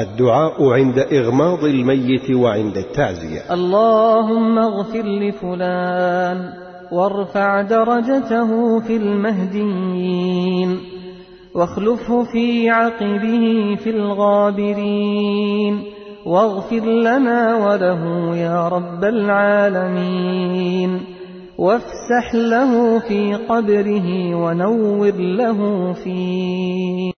الدعاء عند إغماض الميت وعند التعزية. اللهم اغفر لفلان وارفع درجته في المهديين واخلفه في عقبه في الغابرين واغفر لنا وله يا رب العالمين. وافسح له في قبره ونور له فيه.